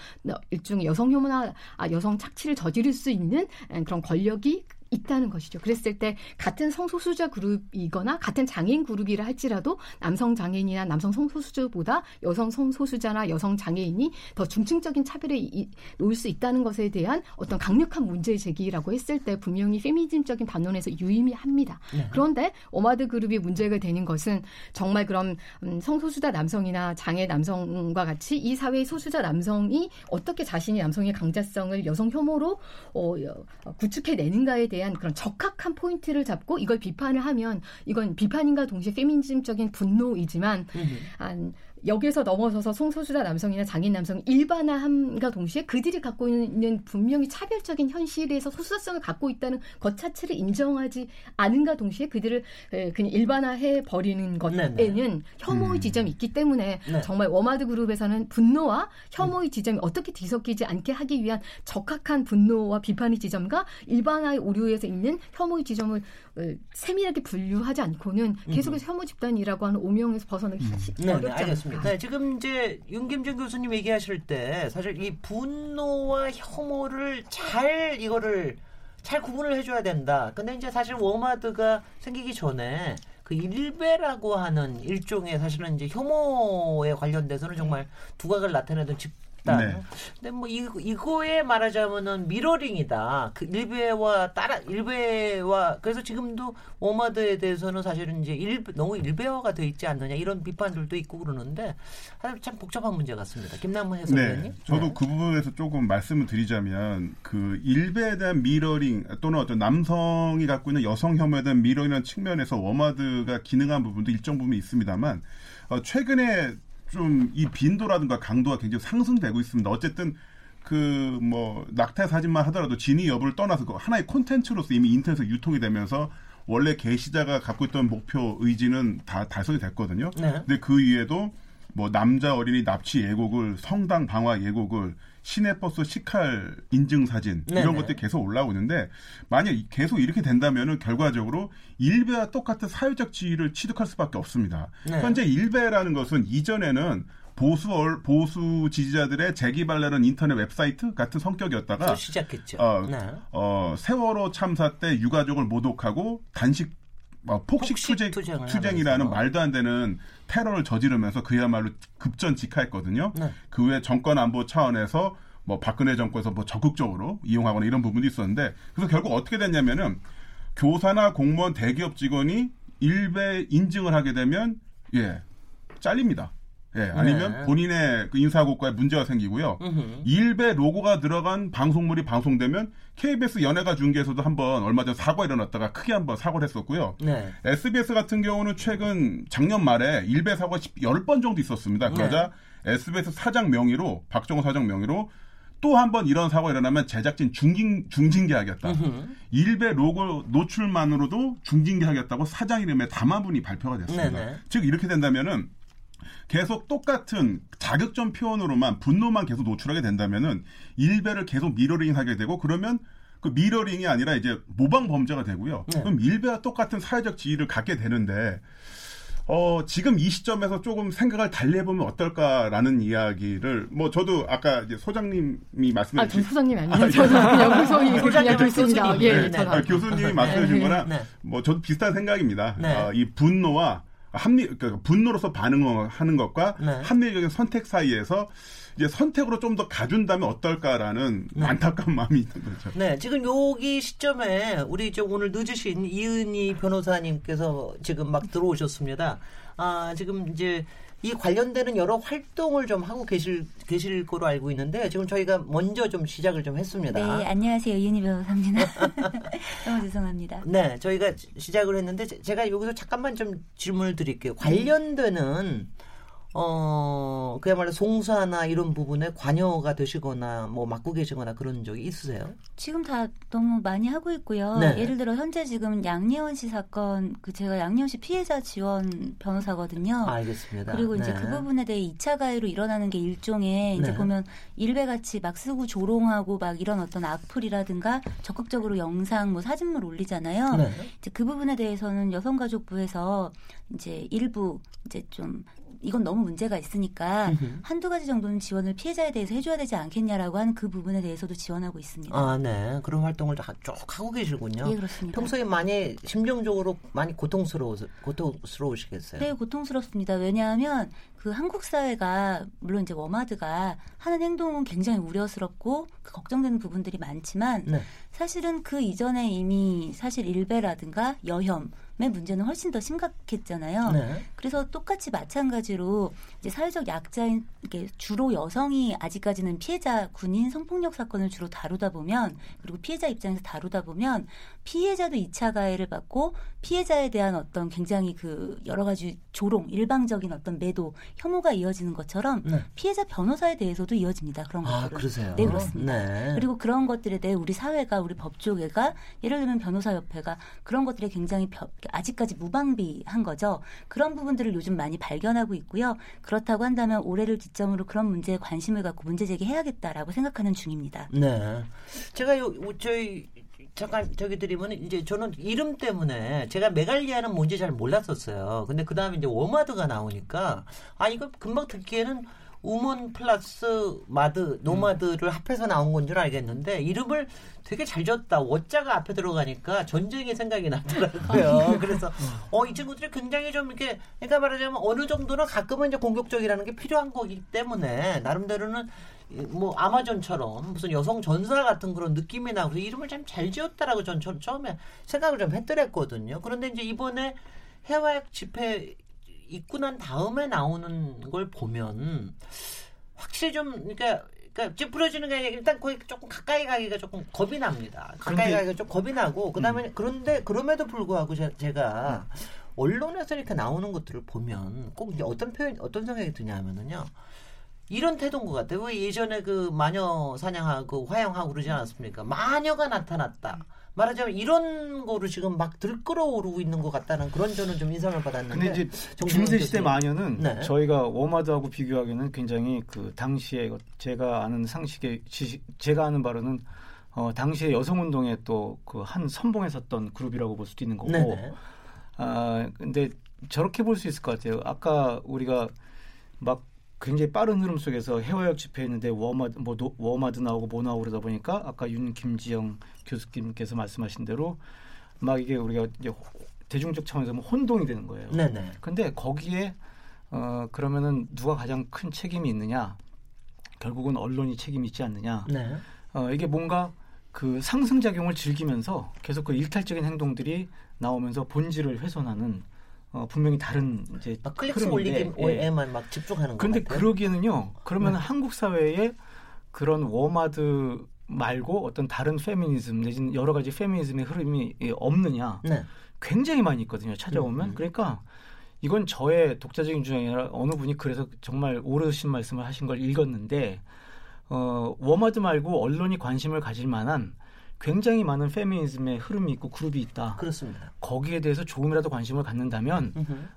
일종의 여성 혐오나 아, 여성 착취를 저지를 수 있는 그런 권력이 있다는 것이죠. 그랬을 때 같은 성소수자 그룹이거나 같은 장애인 그룹이라 할지라도 남성 장애인이나 남성 성소수자보다 여성 성소수자나 여성 장애인이 더 중증적인 차별에 놓을 수 있다는 것에 대한 어떤 강력한 문제 제기라고 했을 때 분명히 페미니즘적인 반론에서 유의미합니다. 네. 그런데 오마드 그룹이 문제가 되는 것은 정말 그런 음, 성소수자 남성이나 장애 남성과 같이 이 사회의 소수자 남성이 어떻게 자신이 남성의 강자성을 여성 혐오로 어, 구축해내는가에 대해 대한 그런 적합한 포인트를 잡고 이걸 비판을 하면 이건 비판인가 동시에 페미니즘적인 분노이지만 한 여기에서 넘어서서 성소수자 남성이나 장인 남성 일반화함과 동시에 그들이 갖고 있는 분명히 차별적인 현실에서 소수자성을 갖고 있다는 것 자체를 인정하지 않은가 동시에 그들을 그냥 일반화해 버리는 것에는 네네. 혐오의 음. 지점이 있기 때문에 네. 정말 워마드 그룹에서는 분노와 혐오의 지점이 어떻게 뒤섞이지 않게 하기 위한 적합한 분노와 비판의 지점과 일반화의 오류에서 있는 혐오의 지점을 어, 세밀하게 분류하지 않고는 계속해서 혐오 집단이라고 하는 오명에서 벗어나기 음. 네, 어렵지 않습니다. 네, 지금 이제 윤김준 교수님 얘기하실 때 사실 이 분노와 혐오를 잘 이거를 잘 구분을 해줘야 된다. 근데 이제 사실 워마드가 생기기 전에 그 일베라고 하는 일종의 사실은 이제 혐오에 관련돼서는 정말 두각을 나타내던 집 있다. 네. 근데 뭐 이, 이거에 말하자면은 미러링이다. 그 일베와 따라 일베와 그래서 지금도 워마드에 대해서는 사실은 이제 일 너무 일베화가 돼 있지 않느냐 이런 비판들도 있고 그러는데 참 복잡한 문제 같습니다. 김남문 해설위원님. 네. 저도 네. 그 부분에서 조금 말씀을 드리자면 그 일베에 대한 미러링 또는 어떤 남성이 갖고 있는 여성 혐오에 대한 미러링이라는 측면에서 워마드가 기능한 부분도 일정 부분 있습니다만 어, 최근에 좀 이 빈도라든가 강도가 굉장히 상승되고 있습니다. 어쨌든 그 뭐 낙태 사진만 하더라도 진위 여부를 떠나서 그 하나의 콘텐츠로서 이미 인터넷에 유통이 되면서 원래 게시자가 갖고 있던 목표 의지는 다 달성이 됐거든요. 네. 근데 그 위에도 뭐 남자 어린이 납치 예곡을 성당 방화 예곡을 시내버스 시칼 인증 사진 네네. 이런 것들이 계속 올라오는데 만약 계속 이렇게 된다면은 결과적으로 일베와 똑같은 사회적 지위를 취득할 수밖에 없습니다. 네. 현재 일베라는 것은 이전에는 보수 얼, 보수 지지자들의 재기발랄한 인터넷 웹사이트 같은 성격이었다가 시작했죠. 어, 네. 어, 세월호 참사 때 유가족을 모독하고 단식 어, 폭식, 폭식 투쟁, 투쟁이라는 말도 안 되는 테러를 저지르면서 그야말로 급전 직하했거든요. 네. 그 후에 정권 안보 차원에서 뭐 박근혜 정권에서 뭐 적극적으로 이용하거나 이런 부분도 있었는데 그래서 결국 어떻게 됐냐면은 교사나 공무원 대기업 직원이 일배 인증을 하게 되면 예 잘립니다. 예, 아니면 네. 본인의 그 인사고과에 문제가 생기고요. 으흠. 일배 로고가 들어간 방송물이 방송되면 KBS 연예가 중계에서도 한번 얼마 전 사고 일어났다가 크게 한번 사고를 했었고요. 네. SBS 같은 경우는 최근 작년 말에 일배 사고가 10번 정도 있었습니다. 그러자 네. SBS 사장 명의로 박정훈 사장 명의로 또 한 번 이런 사고가 일어나면 제작진 중징, 중징계 하겠다. 으흠. 일베 로고 노출만으로도 중징계 하겠다고 사장 이름의 담화문이 발표가 됐습니다. 즉 이렇게 된다면은 계속 똑같은 자극적 표현으로만 분노만 계속 노출하게 된다면은 일베를 계속 미러링하게 되고 그러면 그 미러링이 아니라 이제 모방 범죄가 되고요. 네. 그럼 일베와 똑같은 사회적 지위를 갖게 되는데 어, 지금 이 시점에서 조금 생각을 달리 해보면 어떨까라는 이야기를, 뭐, 저도 아까 이제 소장님이 말씀해 주신. 아, 소장님이 아니에요. 아, 저는 그냥 소장님 이야기 있습니다. 예, 네, 네. 아, 교수님이 말씀해 주신 네. 거랑, 네. 뭐, 저도 비슷한 생각입니다. 네. 어, 이 분노와 합리 그러니까 분노로서 반응하는 것과 네. 합리적인 선택 사이에서 이제 선택으로 좀 더 가준다면 어떨까라는 네. 안타까운 마음이 있는 거죠. 네, 지금 여기 시점에 우리 저 오늘 늦으신 이은희 변호사님께서 지금 막 들어오셨습니다. 아, 지금 이제 이 관련되는 여러 활동을 좀 하고 계실 계실 거로 알고 있는데 지금 저희가 먼저 좀 시작을 좀 했습니다. 네, 안녕하세요. 이은희 변호사입니다. (laughs) 너무 죄송합니다. 네, 저희가 시작을 했는데 제가 여기서 잠깐만 좀 질문을 드릴게요. 관련되는 어, 그야말로 송사나 이런 부분에 관여가 되시거나 뭐 맡고 계시거나 그런 적이 있으세요? 지금 다 너무 많이 하고 있고요. 네. 예를 들어 현재 지금 양예원 씨 사건 그 제가 양예원 씨 피해자 지원 변호사거든요. 알겠습니다. 그리고 이제 네. 그 부분에 대해 2차 가해로 일어나는 게 일종의 이제 네. 보면 일베 같이 막 쓰고 조롱하고 막 이런 어떤 악플이라든가 적극적으로 영상 뭐 사진물 올리잖아요. 네. 이제 그 부분에 대해서는 여성가족부에서 이제 일부 이제 좀 이건 너무 문제가 있으니까 한두 가지 정도는 지원을 피해자에 대해서 해줘야 되지 않겠냐라고 하는 그 부분에 대해서도 지원하고 있습니다. 아, 네. 그런 활동을 쭉 하고 계시군요. 예, 그렇습니다. 평소에 많이 심정적으로 많이 고통스러워 고통스러우시겠어요? 네, 고통스럽습니다. 왜냐하면 그 한국 사회가 물론 이제 워마드가 하는 행동은 굉장히 우려스럽고 그 걱정되는 부분들이 많지만 네. 사실은 그 이전에 이미 사실 일베라든가 여혐 문제는 훨씬 더 심각했잖아요. 네. 그래서 똑같이 마찬가지로 이제 사회적 약자인 이게 주로 여성이 아직까지는 피해자 군인 성폭력 사건을 주로 다루다 보면 그리고 피해자 입장에서 다루다 보면 피해자도 2차 가해를 받고 피해자에 대한 어떤 굉장히 그 여러 가지 조롱, 일방적인 어떤 매도, 혐오가 이어지는 것처럼 네. 피해자 변호사에 대해서도 이어집니다. 그런 아, 것들은. 그러세요? 네, 그렇습니다. 네. 그리고 그런 것들에 대해 우리 사회가 우리 법조계가 예를 들면 변호사협회가 그런 것들에 굉장히 벼, 아직까지 무방비한 거죠. 그런 부분들을 요즘 많이 발견하고 있고요. 그렇다고 한다면 올해를 기점으로 그런 문제에 관심을 갖고 문제 제기해야겠다라고 생각하는 중입니다. 네. 제가 요, 저희 잠깐 저기 드리면 이제 저는 이름 때문에 제가 메갈리아는 뭔지 잘 몰랐었어요. 근데 그 다음에 이제 워마드가 나오니까 아 이거 금방 듣기에는 woman 플러스 마드 노마드를 음. 합해서 나온 건 줄 알겠는데 이름을 되게 잘 졌다. 워자가 앞에 들어가니까 전쟁의 생각이 나더라고요. 그래서 어 이 친구들이 굉장히 좀 이렇게 그러니까 말하자면 어느 정도는 가끔은 이제 공격적이라는 게 필요한 거기 때문에 나름대로는 뭐 아마존처럼 무슨 여성 전사 같은 그런 느낌이 나고 이름을 참 잘 지었다라고 전, 전 처음에 생각을 좀 했더랬거든요. 그런데 이제 이번에 해외 집회 있고 난 다음에 나오는 걸 보면 확실히 좀 그러니까 그러니까 찌푸려지는 게 아니라 일단 거의 조금 가까이 가기가 조금 겁이 납니다. 가까이 가기가 좀 겁이 나고 그다음에 음. 그런데 그럼에도 불구하고 제, 가 음. 언론에서 이렇게 나오는 것들을 보면 꼭 이제 어떤 표현 어떤 생각이 드냐면은요. 이런 태도인 것 같아요. 왜 예전에 그 마녀 사냥하고 화양하고 그러지 않았습니까? 마녀가 나타났다. 말하자면 이런 거로 지금 막 들끓어오르고 있는 것 같다는 그런 저는 좀 인상을 받았는데. 근데 이제 중세 시대 마녀는 네. 저희가 워마드하고 비교하기에는 굉장히 그 당시에 제가 아는 상식의 지식, 제가 아는 바로는 어, 당시에 여성 운동에 또 그 한 선봉에 섰던 그룹이라고 볼 수도 있는 거고. 네네. 아 근데 저렇게 볼 수 있을 것 같아요. 아까 우리가 막 굉장히 빠른 흐름 속에서 혜화역 집회했는데 워마드 뭐 노, 워마드 나오고 뭐 나오고 그러다 보니까 아까 윤김지영 교수님께서 말씀하신 대로 막 이게 우리가 이제 대중적 차원에서 뭐 혼동이 되는 거예요. 네네. 근데 거기에 어 그러면은 누가 가장 큰 책임이 있느냐? 결국은 언론이 책임이 있지 않느냐? 네. 어 이게 뭔가 그 상승작용을 즐기면서 계속 그 일탈적인 행동들이 나오면서 본질을 훼손하는 어, 분명히 다른 이제 막 클릭 수 올리기에만 예. 막 집중하는 거 근데 그러기에는요. 그러면 네. 한국 사회에 그런 워마드 말고 어떤 다른 페미니즘 내지는 여러 가지 페미니즘의 흐름이 없느냐. 네. 굉장히 많이 있거든요. 찾아보면. 음, 음. 그러니까 이건 저의 독자적인 주장이 아니라 어느 분이 그래서 정말 옳으신 말씀을 하신 걸 읽었는데 어, 워마드 말고 언론이 관심을 가질 만한 굉장히 많은 페미니즘의 흐름이 있고 그룹이 있다. 그렇습니다. 거기에 대해서 조금이라도 관심을 갖는다면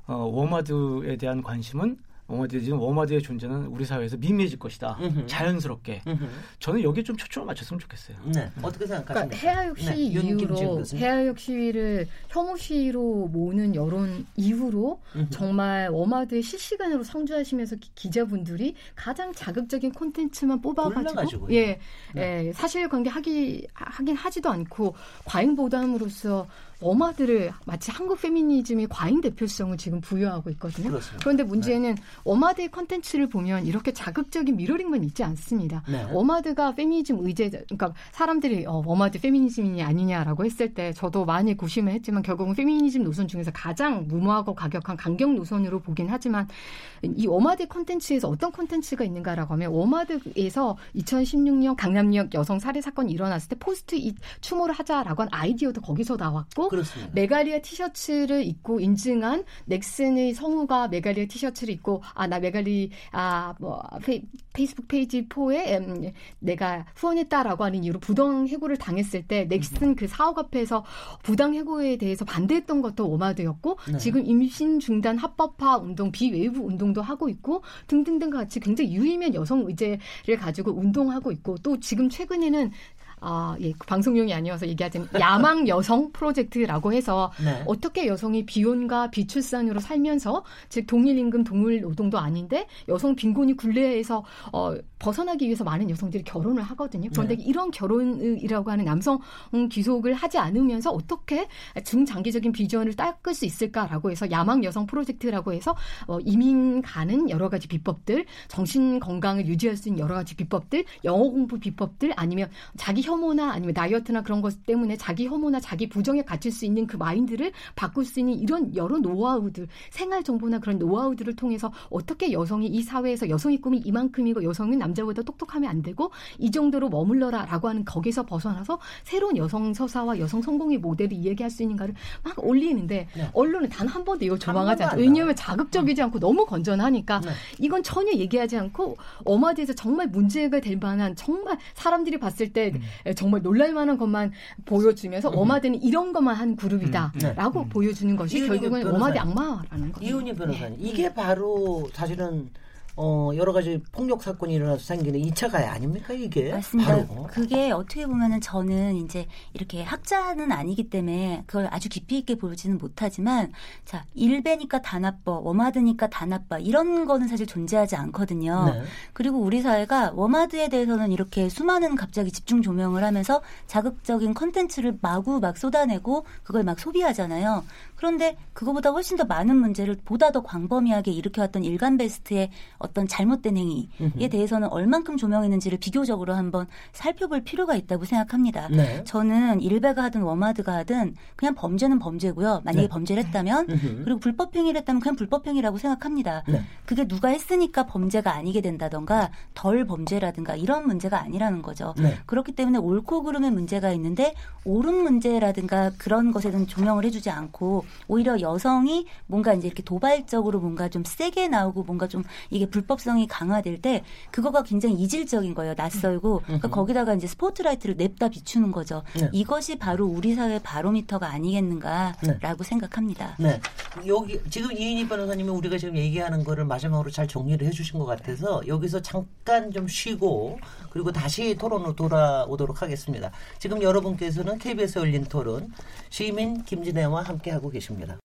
어, 워마드에 대한 관심은 워마드 지금 워마드의 존재는 우리 사회에서 미미해질 것이다. 음흠. 자연스럽게. 음흠. 저는 여기에 좀 초점을 맞췄으면 좋겠어요. 네. 어떻게 생각하십니까? 그러니까 혜화역 네. 시위 네. 이후로 혜화역 시위를 혐오 시위로 모는 여론 이후로 음흠. 정말 워마드의 실시간으로 상주하시면서 기, 자분들이 가장 자극적인 콘텐츠만 뽑아가지고 예, 네. 예, 사실관계 확인 확인 하지도 않고 과잉 보도함으로써 워마드를 마치 한국 페미니즘의 과잉 대표성을 지금 부여하고 있거든요. 그렇습니다. 그런데 문제는 네. 워마드의 컨텐츠를 보면 이렇게 자극적인 미러링만 있지 않습니다. 네. 워마드가 페미니즘 의제, 그러니까 사람들이 어, 워마드 페미니즘이 아니냐라고 했을 때 저도 많이 고심을 했지만 결국은 페미니즘 노선 중에서 가장 무모하고 과격한 강경 노선으로 보긴 하지만 이 워마드 컨텐츠에서 어떤 컨텐츠가 있는가라고 하면 워마드에서 2016년 강남역 여성 살해 사건이 일어났을 때 포스트잇 추모를 하자라고 한 아이디어도 거기서 나왔고 그렇습니다. 메갈리아 티셔츠를 입고 인증한 넥슨의 성우가 메갈리아 티셔츠를 입고 아 나 메갈리아 뭐 페이스북 페이지 포에 음, 내가 후원했다라고 하는 이유로 부당 해고를 당했을 때 넥슨 그 사옥 앞에서 부당 해고에 대해서 반대했던 것도 워마드였고 네. 지금 임신 중단 합법화 운동 BWAVE 운동도 하고 있고 등등등 같이 굉장히 유의미한 여성 의제를 가지고 운동하고 있고 또 지금 최근에는 아, 예, 그 방송용이 아니어서 얘기하자면 야망 (laughs) 여성 프로젝트라고 해서 네. 어떻게 여성이 비혼과 비출산으로 살면서 즉 동일 임금 동일 노동도 아닌데 여성 빈곤이 굴레에서 어, 벗어나기 위해서 많은 여성들이 결혼을 하거든요. 그런데 네. 이런 결혼이라고 하는 남성 귀속을 하지 않으면서 어떻게 중장기적인 비전을 닦을 수 있을까라고 해서 야망 여성 프로젝트라고 해서 어, 이민 가는 여러 가지 비법들, 정신 건강을 유지할 수 있는 여러 가지 비법들, 영어 공부 비법들 아니면 자기 혐오나 아니면 다이어트나 그런 것 때문에 자기 혐오나 자기 부정에 갇힐 수 있는 그 마인드를 바꿀 수 있는 이런 여러 노하우들, 생활 정보나 그런 노하우들을 통해서 어떻게 여성이 이 사회에서 여성의 꿈이 이만큼이고 여성은 남자보다 똑똑하면 안 되고 이 정도로 머물러라라고 하는 거기서 벗어나서 새로운 여성 서사와 여성 성공의 모델을 이야기할 수 있는가를 막 올리는데 네. 언론은 단 한 번도 이걸 조망하지 않죠. 왜냐하면 자극적이지 않고 너무 건전하니까 네. 이건 전혀 얘기하지 않고 어마디에서 정말 문제가 될 만한 정말 사람들이 봤을 때 음. 정말 놀랄만한 것만 보여주면서 음. 어마디는 이런 것만 한 그룹이다라고 음. 네. 보여주는 것이 결국은 어마디 악마라는 거예요. 이훈희 변호사님 이게 바로 사실은 어, 여러 가지 폭력 사건이 일어나서 생기는 2차 가해 아닙니까, 이게? 맞습니다. 바로. 그게 어떻게 보면은 저는 이제 이렇게 학자는 아니기 때문에 그걸 아주 깊이 있게 보지는 못하지만 자, 일배니까 다 나빠, 워마드니까 다 나빠 이런 거는 사실 존재하지 않거든요. 네. 그리고 우리 사회가 워마드에 대해서는 이렇게 수많은 갑자기 집중 조명을 하면서 자극적인 컨텐츠를 마구 막 쏟아내고 그걸 막 소비하잖아요. 그런데 그거보다 훨씬 더 많은 문제를 보다 더 광범위하게 일으켜왔던 일간 베스트의 어떤 잘못된 행위에 대해서는 얼만큼 조명했는지를 비교적으로 한번 살펴볼 필요가 있다고 생각합니다. 네. 저는 일베가 하든 워마드가 하든 그냥 범죄는 범죄고요. 만약에 네. 범죄를 했다면 그리고 불법 행위를 했다면 그냥 불법 행위라고 생각합니다. 네. 그게 누가 했으니까 범죄가 아니게 된다던가 덜 범죄라든가 이런 문제가 아니라는 거죠. 네. 그렇기 때문에 옳고 그름의 문제가 있는데 옳은 문제라든가 그런 것에 대한 조명을 해주지 않고 오히려 여성이 뭔가 이제 이렇게 도발적으로 뭔가 좀 세게 나오고 뭔가 좀 이게 불법성이 강화될 때 그거가 굉장히 이질적인 거예요. 낯설고 그러니까 거기다가 이제 스포트라이트를 냅다 비추는 거죠. 네. 이것이 바로 우리 사회 바로미터가 아니겠는가라고 네. 생각합니다. 네. 여기 지금 이인희 변호사님이 우리가 지금 얘기하는 거를 마지막으로 잘 정리를 해주신 것 같아서 여기서 잠깐 좀 쉬고 그리고 다시 토론으로 돌아오도록 하겠습니다. 지금 여러분께서는 KBS 열린 토론 시민 김진애와 함께하고 계십니다.